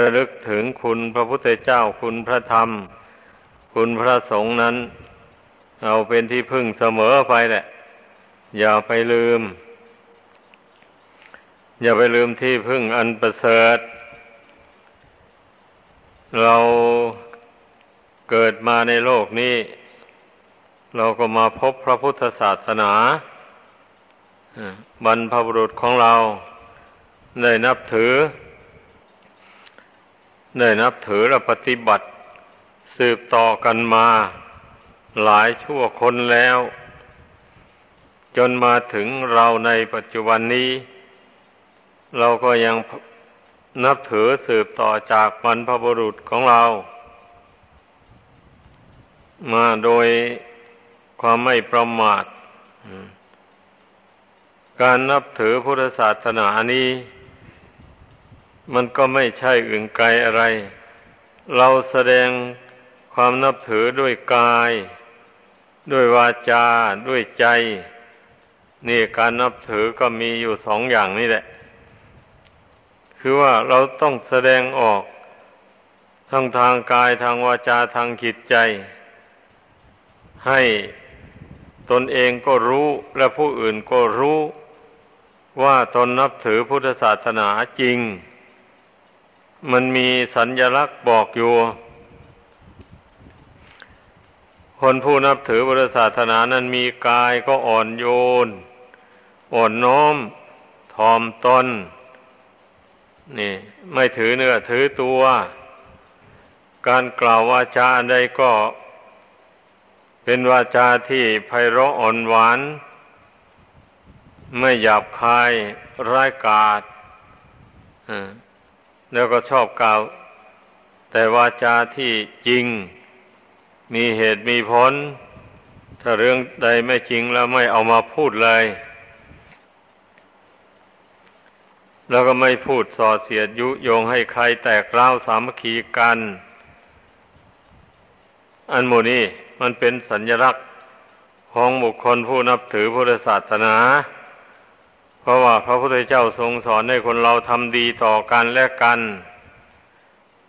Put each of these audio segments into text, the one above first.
ระลึกถึงคุณพระพุทธเจ้าคุณพระธรรม คุณพระสงฆ์นั้น เอาเป็นที่พึ่งเสมอไปแหละ อย่าไปลืม อย่าไปลืมที่พึ่งอันประเสริฐ เราเกิดมาในโลกนี้ เราก็มาพบพระพุทธศาสนาบรรพบุรุษของเรา ได้นับถือ ได้นับถือและปฏิบัติ สืบต่อกันมา หลายชั่วคนแล้ว จนมาถึงเราในปัจจุบันนี้ เราก็ยังนับถือสืบต่อจากบรรพบุรุษของเรา มาโดยความไม่ประมาท การนับถือพุทธศาสนานี้ มันก็ไม่ใช่อื่นไกลอะไร เราแสดงความนับถือด้วยกาย ด้วยวาจา ด้วยใจ นี่การนับถือก็มีอยู่สองอย่างนี่แหละ คือว่าเราต้องแสดงออก ทั้งทางกายทางวาจาทางจิตใจ ให้ตนเองก็รู้และผู้อื่นก็รู้ว่าตนนับถือพุทธศาสนาจริง มันมีสัญญลักษณ์บอกอยู่ คนผู้นับถือพุทธศาสนานั้นมีกายก็อ่อนโยน อ่อนน้อมถ่อมตน นี่ ไม่ถือเนื้อถือตัว การกล่าววาจาใดก็ เป็นวาจาที่ไพเราะอ่อนหวาน ไม่หยาบคายร้ายกาจ แล้วก็ชอบกล่าว แต่วาจาที่จริง มีเหตุมีผล ถ้าเรื่องใดไม่จริงแล้วไม่เอามาพูดเลย แล้วก็ไม่พูดส่อเสียดยุโยงให้ใครแตกเล่าสามัคคีกัน อันโมนี้มันเป็นสัญลักษณ์ของบุคคลผู้นับถือพุทธศาสนา เพราะว่าพระพุทธเจ้าทรงสอนให้คนเราทำดีต่อกันและกัน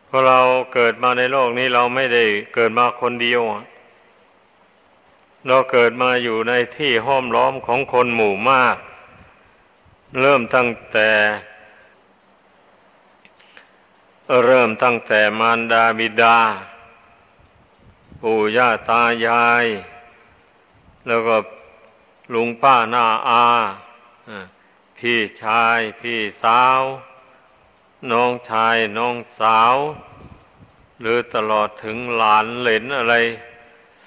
เพราะเราเกิดมาในโลกนี้เราไม่ได้เกิดมาคนเดียว เราเกิดมาอยู่ในที่ห้อมล้อมของคนหมู่มาก เริ่มตั้งแต่ เริ่มตั้งแต่มารดาบิดา ปู่ย่าตายาย แล้วก็ลุงป้าหน้าอา พี่ชายพี่สาว น้องชายน้องสาว หรือตลอดถึงหลานเหลนอะไร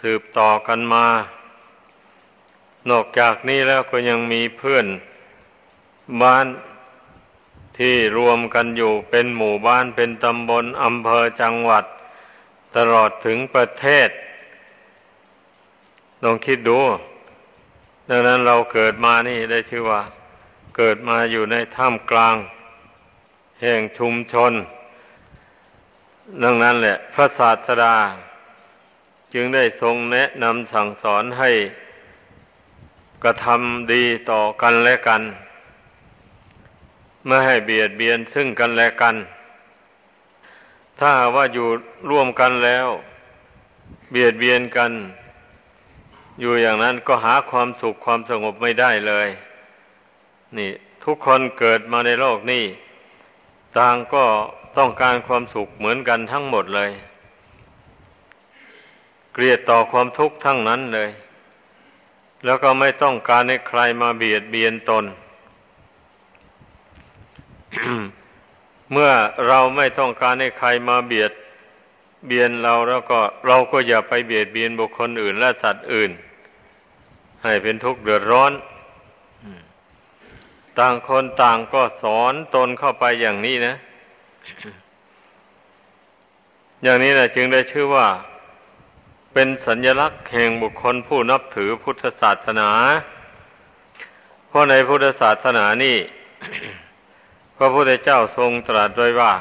สืบต่อกันมา นอกจากนี้แล้วก็ยังมีเพื่อนบ้านที่รวมกันอยู่เป็นหมู่บ้านเป็นตำบลอำเภอจังหวัด ตลอดถึงประเทศลองคิดดู ดังนั้นเราเกิดมานี่ได้ชื่อว่า เกิดมาอยู่ในถ้ำกลาง แห่งชุมชนดังนั้นแหละ พระศาสดา จึงได้ทรงแนะนำสั่งสอนให้กระทำดีต่อกันและกันไม่ให้เบียดเบียนซึ่งกันและกัน ถ้าว่าอยู่ร่วมกันแล้ว เบียดเบียนกัน อยู่อย่างนั้นก็หาความสุขความสงบไม่ได้เลย นี่ทุกคนเกิดมาในโลกนี้ ต่างก็ต้องการความสุขเหมือนกันทั้งหมดเลย เกลียดต่อความทุกข์ทั้งนั้นเลย แล้วก็ไม่ต้องการให้ใครมาเบียดเบียนตน เมื่อเราไม่ต้องการให้ใครมาเบียดเบียนเราแล้วก็เราก็อย่าไปเบียดเบียนบุคคลอื่นและสัตว์อื่น ให้เป็นทุกข์เดือดร้อน ต่างคนต่างก็สอนตนเข้าไปอย่างนี้นะ อย่างนี้แหละจึงได้ชื่อว่า เป็นสัญลักษณ์แห่งบุคคลผู้นับถือพุทธศาสนา เพราะในพุทธศาสนานี่ พระพุทธเจ้าทรงตรัสไว้ว่า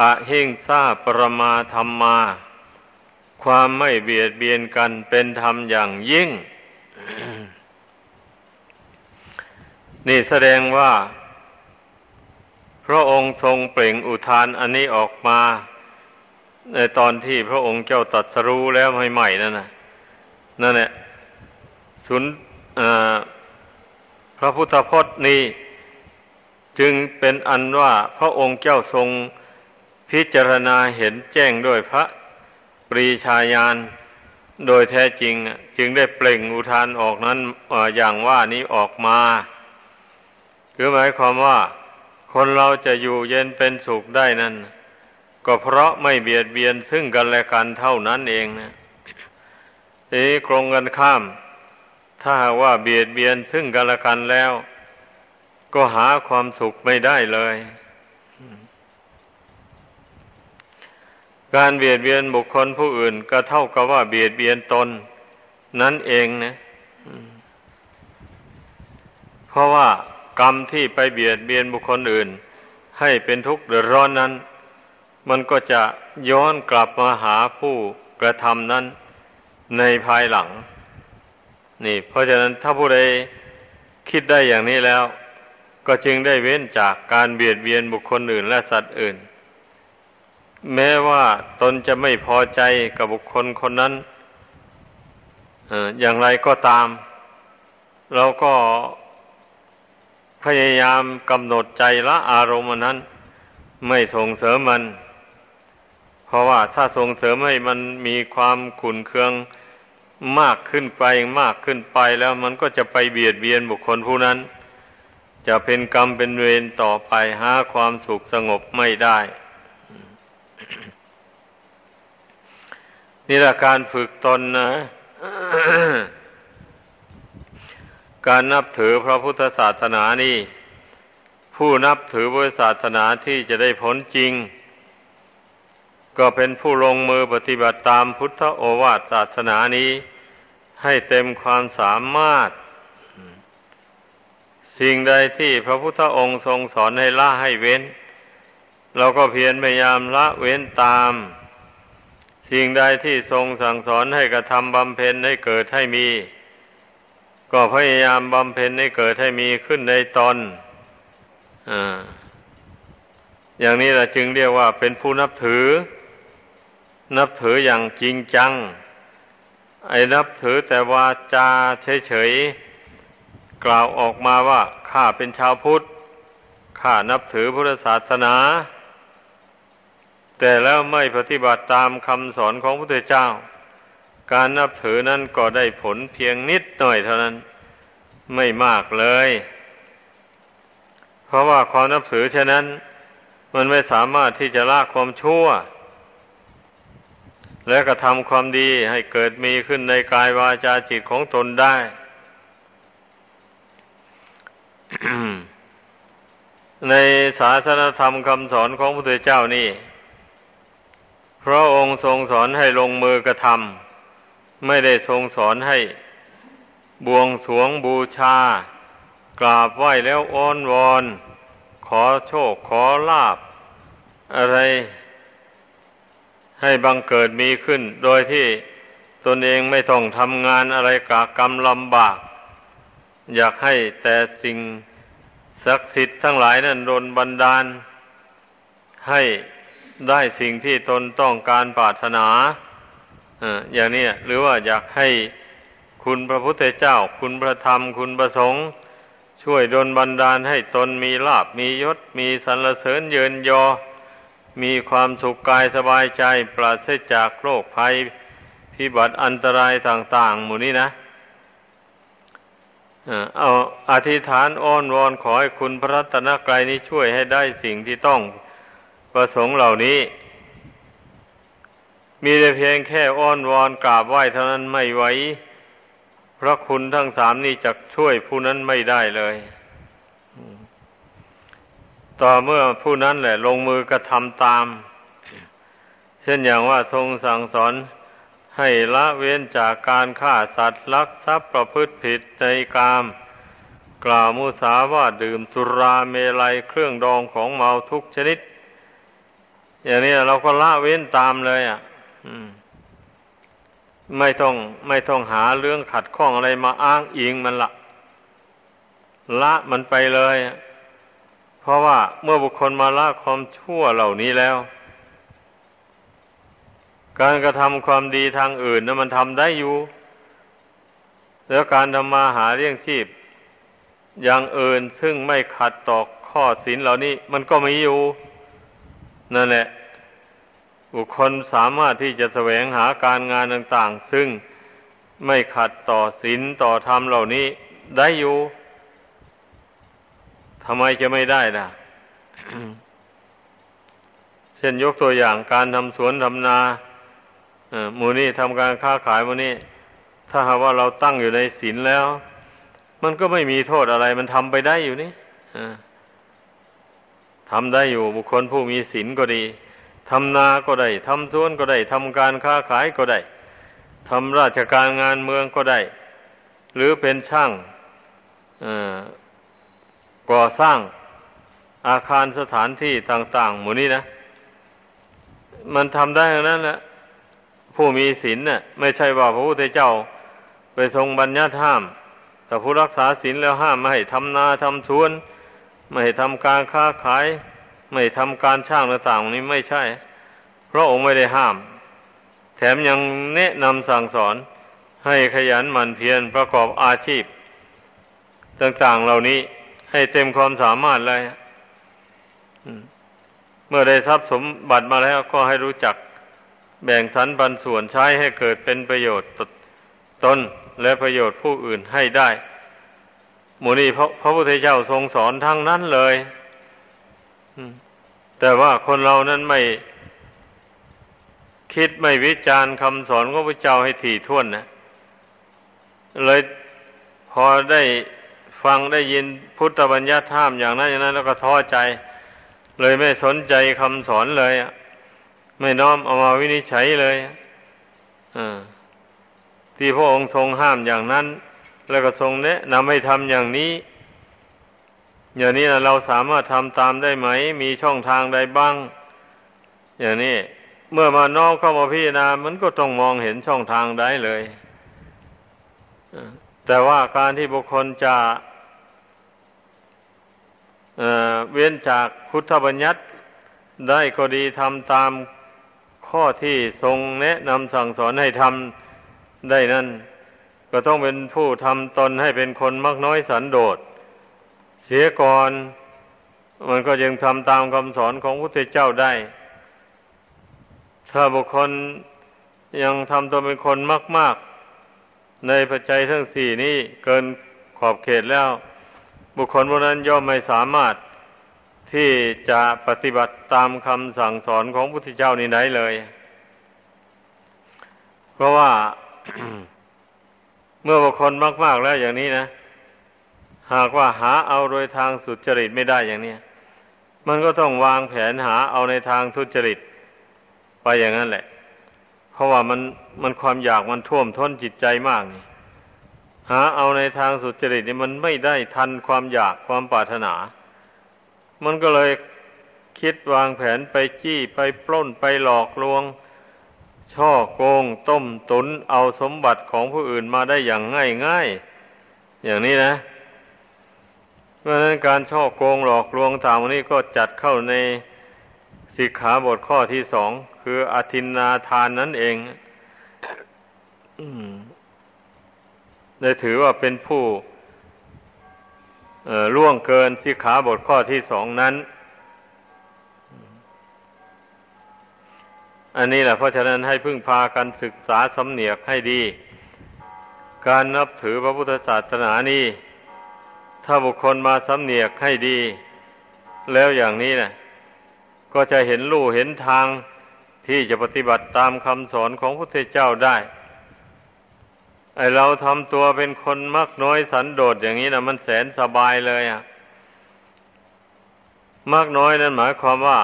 อะหิงซาปรมาธรรมมา ความไม่เบียดเบียนกันเป็นธรรมอย่างยิ่ง นี่แสดงว่า พระองค์ทรงเปล่งอุทานอันนี้ออกมา ในตอนที่พระองค์เจ้าตรัสรู้แล้วใหม่ๆนั่นนะนั่นแหละสุนพระพุทธพจน์นี้ จึงเป็นอันว่าพระองค์เจ้าทรงพิจารณาเห็นแจ้งด้วยพระปรีชาญาณโดยแท้จริง จึงได้เปล่งอุทานออกนั้นอย่างว่านี้ออกมา คือหมายความว่า คนเราจะอยู่เย็นเป็นสุขได้นั้น ก็เพราะไม่เบียดเบียนซึ่งกันและกันเท่านั้นเองนะทีนี้ครงกันข้าม ถ้าว่าเบียดเบียนซึ่งกันและกันแล้ว ก็หาความสุขไม่ได้เลย การเบียดเบียนบุคคลผู้อื่น ก็เท่ากับว่าเบียดเบียนตน นั่นเองนะเพราะว่า กรรมที่ไปเบียดเบียนบุคคลอื่น ให้เป็นทุกข์เดือดร้อนนั้น มันก็จะย้อนกลับมาหาผู้กระทำนั้นในภายหลัง นี่ เพราะฉะนั้นถ้าผู้ใดคิดได้อย่างนี้แล้ว ก็จึงได้เว้นจากการเบียดเบียนบุคคลอื่นและสัตว์อื่น แม้ว่าตนจะไม่พอใจกับบุคคลคนนั้นอย่างไรก็ตาม เราก็ พยายามกำหนดใจละอารมณ์นั้น ไม่ส่งเสริมมัน เพราะว่าถ้าส่งเสริมให้มันมีความขุนเคืองมากขึ้นไปมากขึ้นไปแล้วมันก็จะไปเบียดเบียนบุคคลผู้นั้น จะเป็นกรรมเป็นเวรต่อไปหาความสุขสงบไม่ได้นี่แหละการฝึกตนนะ การนับถือพระพุทธศาสนานี่ผู้นับถือพุทธศาสนาที่จะได้ผลจริง ก็เป็นผู้ลงมือปฏิบัติตามพุทธโอวาทศาสนานี้ ให้เต็มความสามารถ สิ่งใดที่พระพุทธองค์ทรงสอนให้ละให้เว้น เราก็เพียรพยายามละเว้นตาม สิ่งใดที่ทรงสั่งสอนให้กระทำบำเพ็ญให้เกิดให้มี ก็พยายามบำเพ็ญให้เกิดให้มีขึ้นในตนออย่างนี้แหละจึงเรียกว่าเป็นผู้นับถือ นับถืออย่างจริงจัง ไอ้นับถือแต่ว่าจาเฉยๆกล่าวออกมาว่าข้าเป็นชาวพุทธข้านับถือพุทธศาสนา แต่แล้วไม่ปฏิบัติตามคำสอนของพระพุทธเจ้า การนับถือนั้นก็ได้ผลเพียงนิดหน่อยเท่านั้น ไม่มากเลย เพราะว่าความนับถือเช่นนั้น มันไม่สามารถที่จะละความชั่ว และกระทำความดีให้เกิดมีขึ้นในกายวาจาจิตของตนได้ในศาสนธรรมคำสอนของพระพุทธเจ้านี่ พระองค์ทรงสอนให้ลงมือกระทำ ไม่ได้ทรงสอนให้บวงสวงบูชา กราบไหว้แล้วอ้อนวอน ขอโชคขอลาบ อะไร ให้บังเกิดมีขึ้น โดยที่ตนเองไม่ต้องทำงานอะไรกากรรมลำบาก อยากให้แต่สิ่งศักดิ์สิทธิ์ทั้งหลายนั้นโดนบันดาล ให้ได้สิ่งที่ตนต้องการปรารถนา อย่างนี้หรือว่าอยากให้คุณพระพุทธเจ้า คุณพระธรรม คุณพระสงฆ์ช่วยดลบันดาลให้ตนมีลาบมียศ มีสรรเสริญเยินยอ มีความสุขกายสบายใจ ปราศจากโรคภัย พิบัติอันตรายต่าง ๆ หมู่นี้นะเอาอธิษฐานอ้อนวอนขอให้คุณพระรัตนกรายนี้ช่วยให้ได้สิ่งที่ต้องประสงค์เหล่านี้ มีแต่เพียงแค่อ้อนวอนกราบไหว้เท่านั้นไม่ไหวพระคุณทั้งสามนี้จะช่วยผู้นั้นไม่ได้เลย ต่อเมื่อผู้นั้นแหละ ลงมือกระทำตาม เช่นอย่างว่าทรงสั่งสอนให้ละเว้นจากการฆ่าสัตว์ลักทรัพย์ประพฤติผิดในกาม กล่าวมุสาว่าดื่มสุราเมลัยเครื่องดองของเมาทุกชนิด อย่างนี้เราก็ละเว้นตามเลยอะ ไม่ต้องไม่ต้องหาเรื่องขัดข้องอะไรมาอ้างอิงมันละละมันไปเลยเพเพราะว่าเมื่อบุคคลมาละความชั่วเหล่านี้แล้ว การกระทำความดีทางอื่นนะมันทำได้อยู่ แล้วการทำมาหาเลี้ยงชีพ อย่างอื่นซึ่งไม่ขัดต่อข้อศีลเหล่านี้ มันก็มีอยู่ นั่นแหละ บุคคลสามารถที่จะแสวงหาการงานต่าง ๆ ซึ่งไม่ขัดต่อศีลต่อธรรมเหล่านี้ได้อยู่ทำไมจะไม่ได้ล่ะเช่นยกตัวอย่างการทำสวนทำนาหมูนี่ทำการค้าขายมูนี่ถ้าหากว่าเราตั้งอยู่ในศีลแล้ว มันก็ไม่มีโทษอะไร มันทำไปได้อยู่นี่ทำได้อยู่บุคคลผู้มีศีลก็ดี ทำนาก็ได้ทำสวนก็ได้ทำการค้าขายก็ได้ทำราชการงานเมืองก็ได้ หรือเป็นช่างก่อสร้างอาคารสถานที่ต่าง ๆ หมู่นี้นะ มันทำได้ทั้งนั้นแหละผู้มีศีลน่ะ ไม่ใช่ว่าพระพุทธเจ้าไปทรงบัญญัติห้าม แต่ผู้รักษาศีลแล้วห้ามไม่ให้ทำนาทำสวน ไม่ให้ทำการค้าขาย ไม่ทำการช่างต่างๆนี้ไม่ใช่เพราะองค์ไม่ได้ห้าม แถมยังแนะนำสั่งสอนให้ขยันหมั่นเพียรประกอบอาชีพ ต่างๆเหล่านี้ให้เต็มความสามารถเลยเมื่อได้ทรัพย์สมบัติมาแล้วก็ให้รู้จักแบ่งสรรปันส่วนใช้ให้เกิดเป็นประโยชน์ตนและประโยชน์ผู้อื่นให้ได้ หมูนี่พระพระพุทธเจ้าทรงสอนทั้งนั้นเลย แต่ว่าคนเรานั้นไม่คิดไม่วิจารณ์คำสอนของพระเจ้าให้ถี่ถ้วนนะเลยพอได้ฟังได้ยินพุทธบัญญัติธรรมอย่างนั้นอย่างนั้น แล้วก็ท้อใจ เลยไม่สนใจคำสอนเลยไม่น้อมเอามาวินิจฉัยเลยที่พระองค์ทรงห้ามอย่างนั้น แล้วก็ทรงแนะนำให้ทำอย่างนี้ อย่างนี้นะเราสามารถทำตามได้ไหม มีช่องทางใดบ้าง อย่างนี้เมื่อมาน้อมเข้ามาพิจารณา มันก็ต้องมองเห็นช่องทางได้เลย แต่ว่าการที่บุคคลจะเเว้นจากพุทธบัญญัติได้ก็ดีทำตามข้อที่ทรงแนะนำสั่งสอนให้ทำได้นั้น ก็ต้องเป็นผู้ทำตนให้เป็นคนมักน้อยสันโดษ เสียก่อน มันก็ยังทำตามคำสอนของพระพุทธเจ้าได้ ถ้าบุคคลยังทำตัวเป็นคนมาก ๆ ในปัจจัยทั้งสี่นี้เกินขอบเขตแล้ว บุคคลพวกนั้นย่อมไม่สามารถที่จะปฏิบัติตามคำสั่งสอนของพระพุทธเจ้านี้ไหนเลย เพราะว่าเมื่อบุคคลมาก ๆแล้วอย่างนี้นะ หากว่าหาเอาโดยทางสุจริตไม่ได้อย่างนี้มันก็ต้องวางแผนหาเอาในทางทุจริต ไปอย่างนั้นแหละ เพราะว่ามันมันความอยากมันท่วมท้นจิตใจมากนี่ หาเอาในทางสุจริตนี่มันไม่ได้ทันความอยากความปรารถนา มันก็เลยคิดวางแผนไปจี้ไปปล้นไปหลอกลวง ช่อโกง ต้มตุนเอาสมบัติของผู้อื่นมาได้อย่างง่ายง่ายอย่างนี้นะเเพราะฉะนั้นการช่อโกงหลอกลวงตามนี้ก็จัดเข้าในสิกขาบทข้อที่สองคืออธินนาทานนั่นเองได้ถือว่าเป็นผู้ล่วงเกินสิกขาบทข้อที่สองนั้น อันนี้แหละเพราะฉะนั้นให้พึ่งพากันศึกษาสำเนียกให้ดี การนับถือพระพุทธศาสนานี้ ถ้าบุคคลมาสำเนียกให้ดี แล้วอย่างนี้นะก็จะเห็นลู่เห็นทางที่จะปฏิบัติตามคำสอนของพระพุทธเจ้าได้ ไอเราทำตัวเป็นคนมักน้อยสันโดษอย่างนี้นะมันแสนสบายเลยอะ่ะมากน้อยนั้นหมายความว่า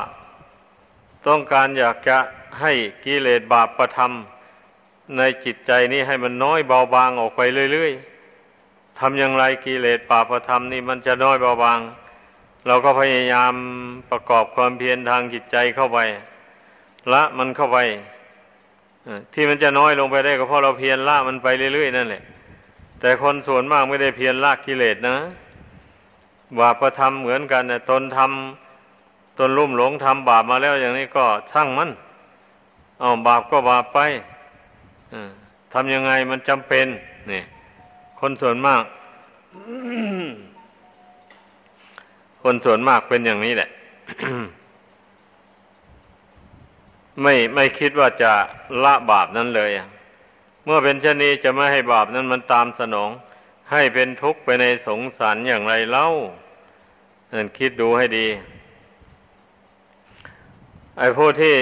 ต้องการอยากจะให้กิเลสบาปประทำในจิตใจนี้ให้มันน้อยเบาบางออกไปเรื่อยๆ ทำอย่างไรกิเลสบาประทำนี่มันจะน้อยเบาบาง เราก็พยายามประกอบความเพียรทางจิตใจเข้าไป ละมันเข้าไปที่มันจะน้อยลงไปได้ก็เพราะเราเพียรละมันไปเรื่อยๆนั่นแหละ แต่คนส่วนมากไม่ได้เพียรละกิเลสนะบาปประทำเหมือนกันนะตนทำตนลุ่มหลงทำบาปมาแล้วอย่างนี้ก็ช่างมันเอาบาปก็บาปไปทำยังไงมันจำเป็นนี่ คนส่วนมาก คนส่วนมากเป็นอย่างนี้แหละ ไม่ไม่คิดว่าจะละบาปนั้นเลย เมื่อเป็นเช่นนี้จะไม่ให้บาปนั้นมันตามสนอง ให้เป็นทุกข์ไปในสงสารอย่างไรเล่านั่นคิดดูให้ดี ไอ้ผู้ที่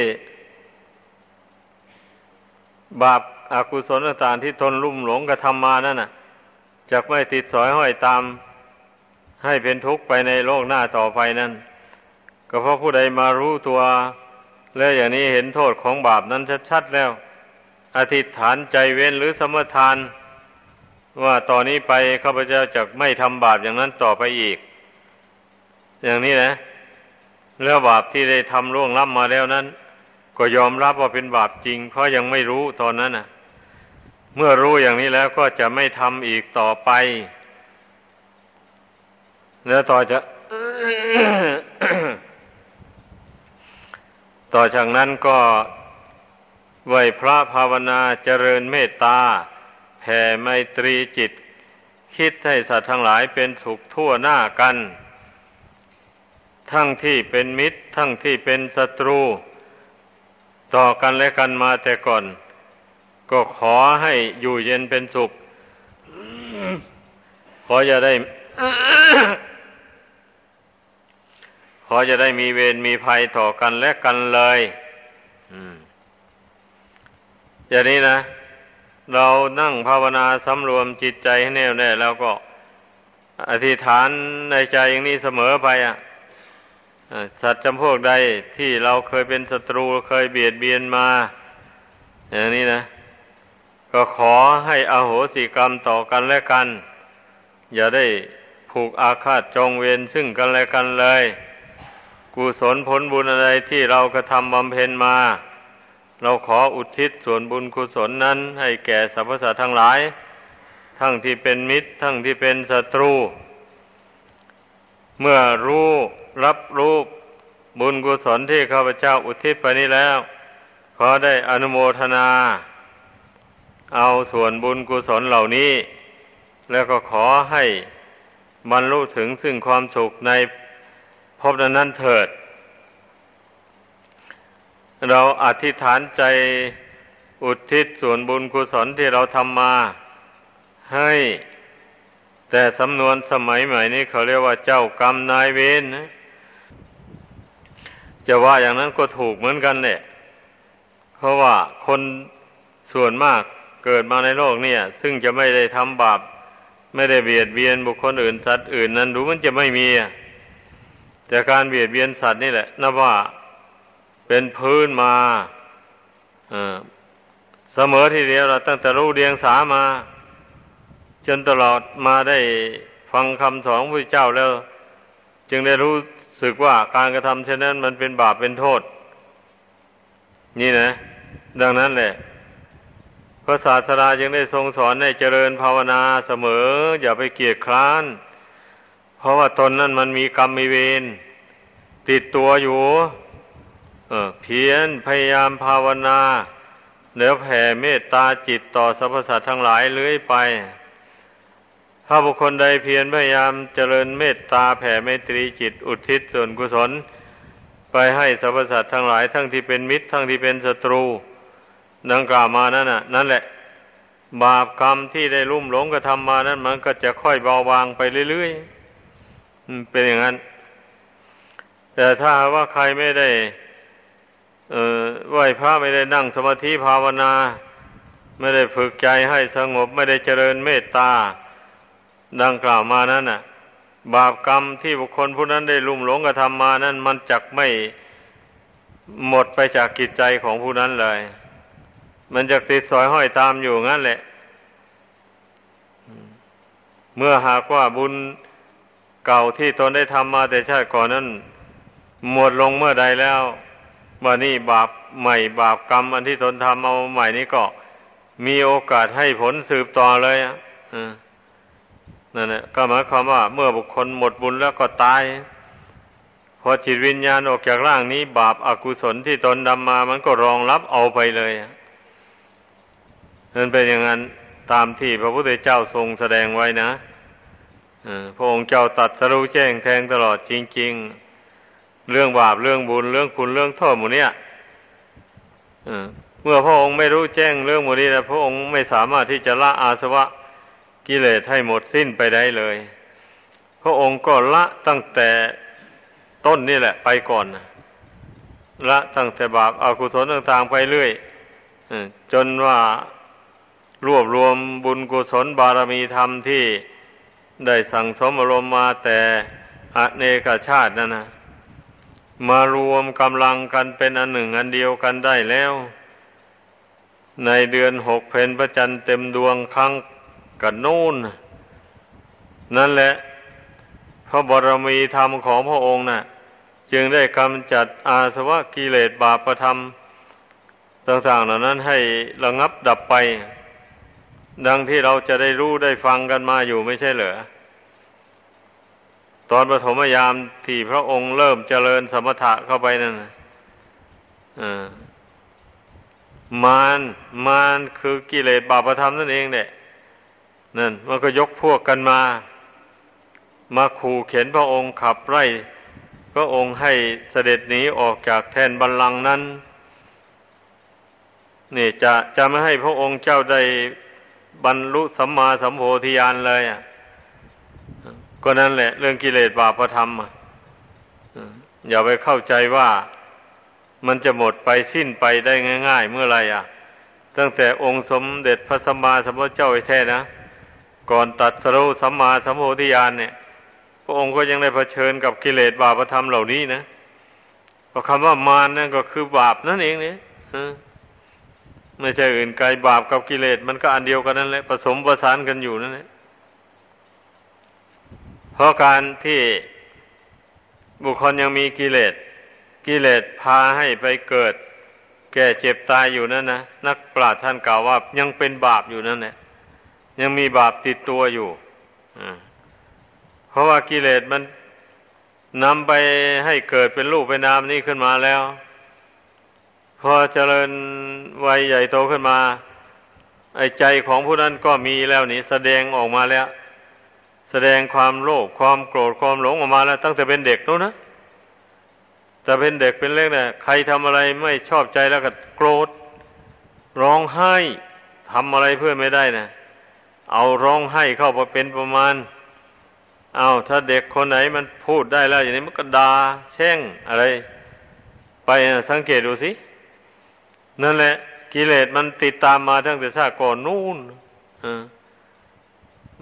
บาปอากุศลต่างที่ทนลุ่มหลงกระทำมานั่นน่ะ จะไม่ติดสอยห้อยตาม ให้เป็นทุกข์ไปในโลกหน้าต่อไปนั่น ก็เพราะผู้ใดมารู้ตัว แล้วอย่างนี้เห็นโทษของบาปนั้นชัดๆแล้ว อธิษฐานใจเว้นหรือสมทาน ว่าต่อนนี้ไปข้าพเจ้าจะไม่ทำบาปอย่างนั้นต่อไปอีก อย่างนี้นะ แล้วบาปที่ได้ทำล่วงล้ำมาแล้วนั้น ก็ยอมรับว่าเป็นบาปจริง เพราะยังไม่รู้ตอนนั้นน่ะ เมื่อรู้อย่างนี้แล้วก็จะไม่ทำอีกต่อไป แล้วต่อจะ ต่อจากนั้นก็ไหวพระภาวนาเจริญเมตตาแผ่ไมตรีจิต คิดให้สัตว์ทั้งหลายเป็นสุขทั่วหน้ากัน ทั้งที่เป็นมิตร ทั้งที่เป็นศัตรู ต่อกันและกันมาแต่ก่อน ก็ขอให้อยู่เย็นเป็นสุข ขอจะได้ ขอจะได้มีเวรมีภัยต่อกันและกันเลยอย่างนี้นะ เรานั่งภาวนาสำรวมจิตใจให้แน่วแน่แล้วก็ อธิษฐานในใจอย่างนี้เสมอไปอะสัตว์จำพวกใดที่เราเคยเป็นศัตรูเคยเบียดเบียนมา อย่างนี้นะ ก็ขอให้อโหสิกรรมต่อกันและกัน อย่าได้ผูกอาฆาตจองเวรซึ่งกันและกันเลย กุศลผลบุญอะไรที่เรากระทำบำเพ็ญมา เราขออุทิศส่วนบุญกุศลนั้นให้แก่สรรพสัตว์ทั้งหลาย ทั้งที่เป็นมิตร ทั้งที่เป็นศัตรู เมื่อรู้รับรู้บุญกุศลที่ข้าพเจ้าอุทิศไปนี้แล้ว ขอได้อนุโมทนา เอาส่วนบุญกุศลเหล่านี้ แล้วก็ขอให้บรรลุถึงซึ่งความสุขในภพนั้นเถิด เราอธิษฐานใจอุทิศส่วนบุญกุศลที่เราทำมาให้ แต่สำนวนสมัยใหม่นี้เขาเรียกว่าเจ้ากรรมนายเวรนะจะว่าอย่างนั้นก็ถูกเหมือนกันเนี่ยเพราะว่าคนส่วนมาก เกิดมาในโลกเนี่ย ซึ่งจะไม่ได้ทำบาป ไม่ได้เบียดเบียนบุคคลอื่นสัตว์อื่นนั้นรู้มันจะไม่มีแต่การเบียดเบียนสัตว์นี่แหละนับว่าเป็นพื้นมาเสมอทีเดียวเราตั้งแต่รู้เดียงสามา จนตลอดมาได้ฟังคำสอนพระเจ้าแล้ว จึงได้รู้สึกว่าการกระทำเช่นนั้นมันเป็นบาปเป็นโทษ นี่นะ ดังนั้นแหละ ระศาสดาจึงได้ทรงสอนให้เจริญภาวนาเสมอ อย่าไปเกียดคร้าน เพราะว่าตนนั้นมันมีกรรมมีเวรติดตัวอยู่เเพียรพยายามภาวนาเดี๋ยวแผ่เมตตาจิตต่อสรรพสัตว์ทั้งหลายเลื้อยไป ถ้าบุคคลใดเพียรพยายามเจริญเมตตาแผ่เมตรีจิตอุทิศส่วนกุศล ไปให้สรรพสัตว์ทั้งหลายทั้งที่เป็นมิตรทั้งที่เป็นศัตรู ดังกล่าวมานั่นน่ะ นั่นแหละ บาปกรรมที่ได้ลุ่มหลงกระทำมานั้น มันก็จะค่อยเบาบางไปเรื่อยๆเป็นอย่างนั้น แต่ถ้าว่าใครไม่ได้ไหวพระไม่ได้นั่งสมาธิภาวนา ไม่ได้ฝึกใจให้สงบ ไม่ได้เจริญเมตตา ดังกล่าวมานั้นน่ะ บาปกรรมที่บุคคลผู้นั้นได้ลุ่มหลงกระทำมานั้น มันจักไม่หมดไปจากกิจใจของผู้นั้นเลย มันจะติดสอยห้อยตามอยู่งั้นแหละ เมื่อหากว่าบุญเก่าที่ตนได้ทำมาแต่ชาติก่อนนั้น หมดลงเมื่อใดแล้วว่านี่บาปใหม่บาปกรรม อันที่ตนทำเอาใหม่นี้ก็ มีโอกาสให้ผลสืบต่อเลยอะนั่นแหละก็หมายความว่า เมื่อบุคคลหมดบุญแล้วก็ตาย พอจิตวิญญาณออกจากร่างนี้ บาปอากุศลที่ตนดำมา มันก็รองรับเอาไปเลย นั่นเป็นอย่างนั้นตามที่พระพุทธเจ้าทรงแสดงไว้นะพระองค์เจ้าตัดสรู้แจ้งแทงตลอดจริง ๆ เรื่องบาปเรื่องบุญเรื่องคุณเรื่องโทษหมดเนี่ยเมื่อพระองค์ไม่รู้แจ้งเรื่องหมดนี้แล้วพระองค์ไม่สามารถที่จะละอาสวะกิเลสให้หมดสิ้นไปได้เลย พระองค์ก็ละตั้งแต่ต้นนี่แหละ ไปก่อนละตั้งแต่บาปอากุศลต่างๆไปเรื่อยจนว่า รวบรวมบุญกุศลบารมีธรรมที่ได้สั่งสมอารมณ์มาแต่อเนกชาตินั่นนะมารวมกำลังกันเป็นอันหนึ่งอันเดียวกันได้แล้ว ในเดือนหกเพนพระจันทร์เต็มดวงครั้งกันนู่น นั่นแหละพระบรมีธรรมของพระองค์นะ่ะ จึงได้กำจัดอาสวะกิเลสบาปธรรมต่างๆเหล่านั้นให้ระงับดับไป ดังที่เราจะได้รู้ได้ฟังกันมาอยู่ไม่ใช่เหรอ ตอนปฐมยามที่พระองค์เริ่มเจริญสมถะเข้าไปนั่นมานมานคือกิเลสบาปธรรมนั่นเองเนี่ยนั่นมันก็ยกพวกกันมา มาขู่เข็นพระองค์ขับไล่พระองค์ให้เสด็จหนีออกจากแทนบัลลังก์นั้นนี่จะจะไม่ให้พระองค์เจ้าได้ บรรลุสัมมาสัมโพธิญาณเลยอะก็นั่นแหละ เรื่องกิเลสบาปธรรมอย่าไปเข้าใจว่ามันจะหมดไปสิ้นไปได้ง่าย ๆ เมื่อไรอะ ตั้งแต่องค์สมเด็จพระสัมมาสัมพุทธเจ้าไอ้แท้นะก่อนตัดสรุสัมมาสัมโพธิญาณเนี่ย พระองค์ก็ยังได้เผชิญกับกิเลสบาปธรรมเหล่านี้นะเพราะคำว่ามารนั่นก็คือบาปนั่นเองเนี่ย ไม่ใช่อื่นไกลบาปกับกิเลสมันก็อันเดียวกันนั่นแหละผสมประสานกันอยู่นั่นแหละเพราะการที่บุคคลยังมีกิเลสกิเลสพาให้ไปเกิด แก่เจ็บตายอยู่นั่นนะนักปราชญ์ท่านกล่าวว่ายังเป็นบาปอยู่นั่นแหละยังมีบาปติดตัวอยู่เพราะว่ากิเลสมันนำไปให้เกิดเป็นรูปเป็นนามนี้ขึ้นมาแล้ว พอเจริญวัยใหญ่โตขึ้นมา ไอ้ใจของผู้นั้นก็มีแล้วนี่แสดงออกมาแล้ว แสดงความโลภความโกรธความหลงออกมาแล้ว ตั้งแต่เป็นเด็กนู้นนะแต่เป็นเด็กเป็นเล็กเนี่ยใครทำอะไรไม่ชอบใจแล้วก็โกรธ ร้องไห้ทำอะไรเพื่อไม่ได้นะเอาร้องไห้เข้าไปเป็นประมาณ เอาถ้าเด็กคนไหนมันพูดได้แล้ว อย่างนี้มันก็ดา่าแช่งอะไร ไปสังเกตดูสิ นั่นแหละ กิเลสมันติดตามมาตั้งแต่ชาติก่อนนู่น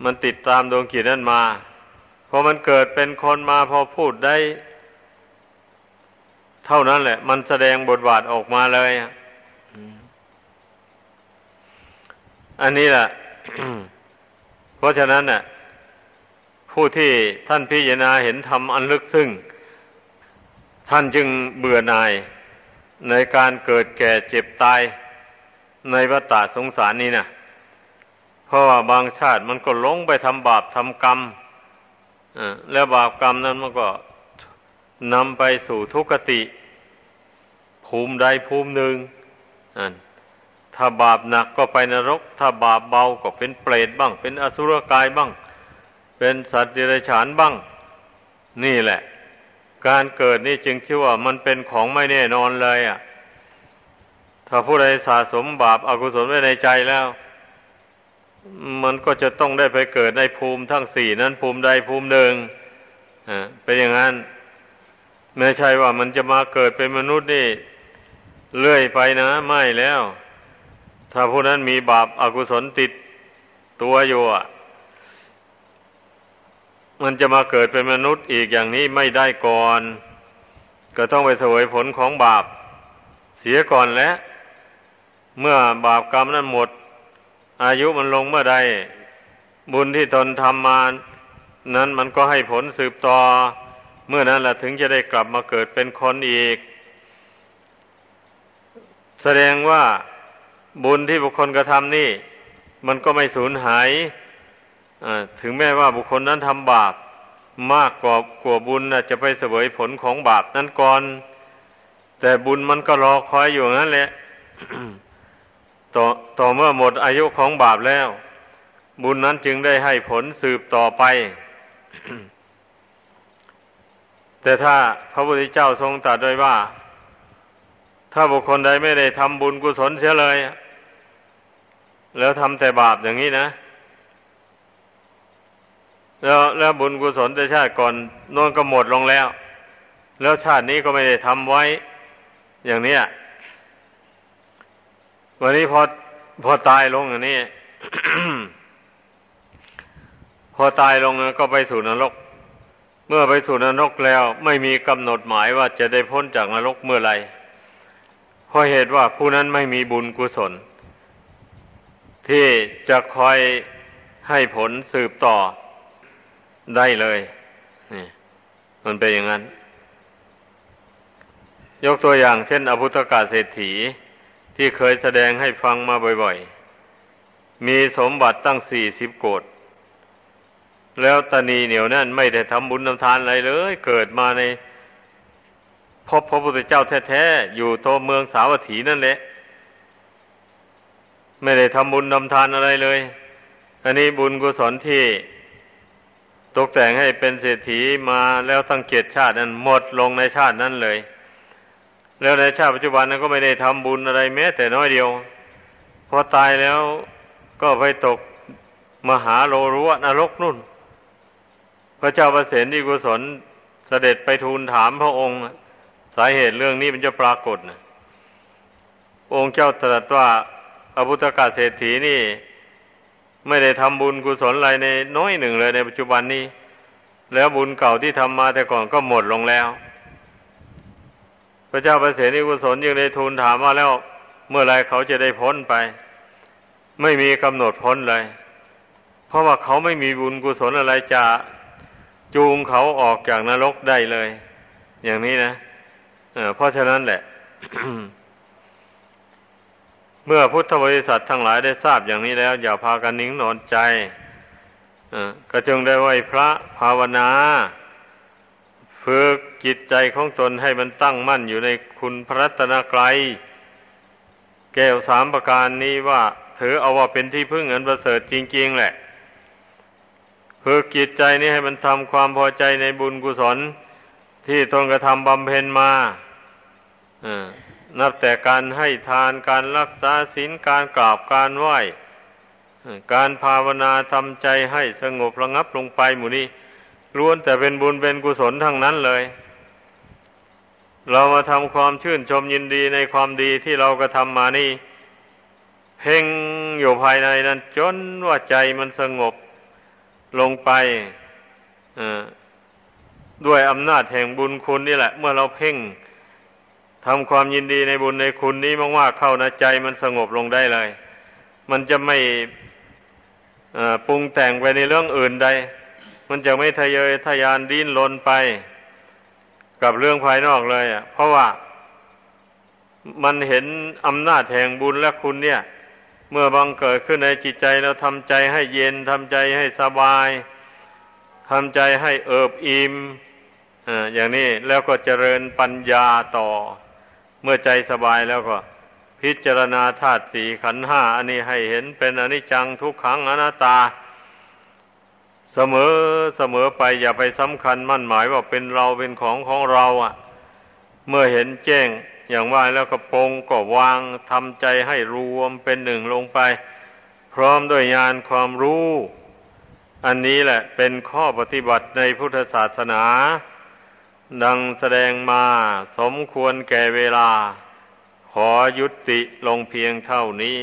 มันติดตามดวงกิจนั่นมาพอมันเกิดเป็นคนมาพอพูดได้ เท่านั้นแหละ มันแสดงบทบาทออกมาเลยอันนี้แหละเพราะฉะนั้นน่ะ ผู้ที่ท่านพิจารณาเห็นธรรมอันลึกซึ้งท่านจึงเบื่อหน่าย ในการเกิดแก่เจ็บตายในวัฏฏะสงสารนี้นะเพราะว่าบางชาติมันก็ลงไปทำบาปทำกรรมแล้วบาปกรรมนั้นมันก็นำไปสู่ทุกติ ภูมิใดภูมิหนึ่งถ้าบาปหนักก็ไปนรก ถ้าบาปเบาก็เป็นเปรตบ้าง เป็นอสุรกายบ้าง เป็นสัตว์เดรัจฉานบ้าง นี่แหละ การเกิดนี่จึงชื่อว่ามันเป็นของไม่แน่นอนเลยอะ ถ้าผู้ใดสะสมบาปอากุศลไว้ในใจแล้ว มันก็จะต้องได้ไปเกิดในภูมิทั้งสี่นั้นภูมิใดภูมิหนึ่งเป็นอย่างนั้นไม่ใช่ว่ามันจะมาเกิดเป็นมนุษย์นี่เลื่อยไปนะไม่แล้ว ถ้าผู้นั้นมีบาปอากุศลติดตัวอยู่อะ มันจะมาเกิดเป็นมนุษย์อีกอย่างนี้ไม่ได้ก่อน ก็ต้องไปเสวยผลของบาป เสียก่อนแล้วเมื่อบาปกรรมนั้นหมด อายุมันลงเมื่อใด บุญที่ตนทำมานั้นมันก็ให้ผลสืบต่อ เมื่อนั้นแหละถึงจะได้กลับมาเกิดเป็นคนอีก แสดงว่าบุญที่บุคคลกระทำนี่ มันก็ไม่สูญหาย ถึงแม้ว่าบุคคลนั้นทำบาปมากกว่ากว่าบุญนะจะไปเสวยผลของบาปนั้นก่อน แต่บุญมันก็รอคอยอยู่นั่นแหละต่อต่อเมื่อหมดอายุของบาปแล้ว บุญนั้นจึงได้ให้ผลสืบต่อไป แต่ถ้าพระพุทธเจ้าทรงตรัสไว้ว่า ถ้าบุคคลใดไม่ได้ทำบุญกุศลเสียเลย แล้วทำแต่บาปอย่างนี้นะ แล้วแล้วบุญกุศลแต่ชาติก่อนนนก็หมดลงแล้ว แล้วชาตินี้ก็ไม่ได้ทำไว้ อย่างนี้วันนี้พอพอตายลงอย่างนี้พอตายลงก็ไปสู่นรก เมื่อไปสู่นรกแล้ว ไม่มีกำหนดหมายว่าจะได้พ้นจากนรกเมื่อไรเพราะเหตุว่าผู้นั้นไม่มีบุญกุศล ที่จะคอยให้ผลสืบต่อ ได้เลยนี่มันเป็นอย่างนั้น ยกตัวอย่างเช่น อภุตกาเศรษฐีที่เคยแสดงให้ฟังมาบ่อยๆ มีสมบัติตั้งสี่สิบโกดแล้วตนีเหนียวนั่นไม่ได้ทำบุญทำทานอะไรเลย เกิดมาในพบพระพุทธเจ้าแท้ๆ อยู่ตัวเมืองสาวัตถีนั่นแหละ ไม่ได้ทำบุญทำทานอะไรเลย อันนี้บุญกุศลที่ ตกแต่งให้เป็นเศรษฐีมาแล้วตั้งเกียรติชาตินั้นหมดลงในชาตินั้นเลย แล้วในชาติปัจจุบันนั้นก็ไม่ได้ทำบุญอะไรแม้ แต่น้อยเดียว พอตายแล้วก็ไปตกมหาโลรุวนรกนุ่น พระเจ้าประเสนที่กุศลเสด็จไปทูลถามพระองค์ สาเหตุเรื่องนี้มันจะปรากฏนะองค์เจ้าตรัสว่าอภุตกาเศรษฐีนี่ ไม่ได้ทำบุญกุศลอะไรในน้อยหนึ่งเลยในปัจจุบันนี้ แล้วบุญเก่าที่ทำมาแต่ก่อนก็หมดลงแล้ว พระเจ้าประเสริกุศลยังได้ทูลถามว่าแล้ว เมื่อไรเขาจะได้พ้นไป ไม่มีกำหนดพ้นเลย เพราะว่าเขาไม่มีบุญกุศลอะไรจะจูงเขาออกจากนรกได้เลย อย่างนี้นะเเพราะฉะนั้นแหละ เมื่อพุทธบริษัททั้งหลายได้ทราบอย่างนี้แล้ว อย่าพากันนิ่งนอนใจก็จึงได้ไหวพระภาวนาฝึกจิตใจของตนให้มันตั้งมั่นอยู่ในคุณพระรัตนกรัยแก้วสามประการนี้ว่าถือเอาว่าเป็นที่พึ่งอันประเสริฐจริง ๆ แหละฝึกจิตใจนี้ให้มันทำความพอใจในบุญกุศลที่ตนกระทำบำเพ็ญมา นับแต่การให้ทานการรักษาศีลการกราบการไหว้การภาวนาทำใจให้สงบระงับลงไปหมู่นี้ล้วนแต่เป็นบุญเป็นกุศลทั้งนั้นเลย เรามาทำความชื่นชมยินดีในความดีที่เรากระทำมานี่ เพ่งอยู่ภายในนั้น จนว่าใจมันสงบลงไปด้วยอำนาจแห่งบุญคุณนี่แหละ เมื่อเราเพ่ง ทำความยินดีในบุญในคุณนี้มากๆเข้านะใจมันสงบลงได้เลย มันจะไม่ปรุงแต่งไปในเรื่องอื่นใด มันจะไม่ทะเยอทะยานดิ้นรนไป กับเรื่องภายนอกเลยอะ เพราะว่ามันเห็นอำนาจแห่งบุญและคุณเนี่ย เมื่อบังเกิดขึ้นในจิตใจเราทำใจให้เย็นทำใจให้สบายทำใจให้เอิบอิ่มอย่างนี้แล้วก็เจริญปัญญาต่อ มื่อใจสบายแล้วก็ พิจารณาธาตุสี่ขันห้าอันนี้ให้เห็นเป็นอนิจจังทุกขังอนัตตา เสมอเสมอไปอย่าไปสำคัญมั่นหมายว่าเป็นเราเป็นของของเราอะ เมื่อเห็นแจ้งอย่างว่าแล้วก็ปงก็วางทำใจให้รวมเป็นหนึ่งลงไป พร้อมด้วยญาณความรู้ อันนี้แหละเป็นข้อปฏิบัติในพุทธศาสนา ดังแสดงมาสมควรแก่เวลา ขอยุติลงเพียงเท่านี้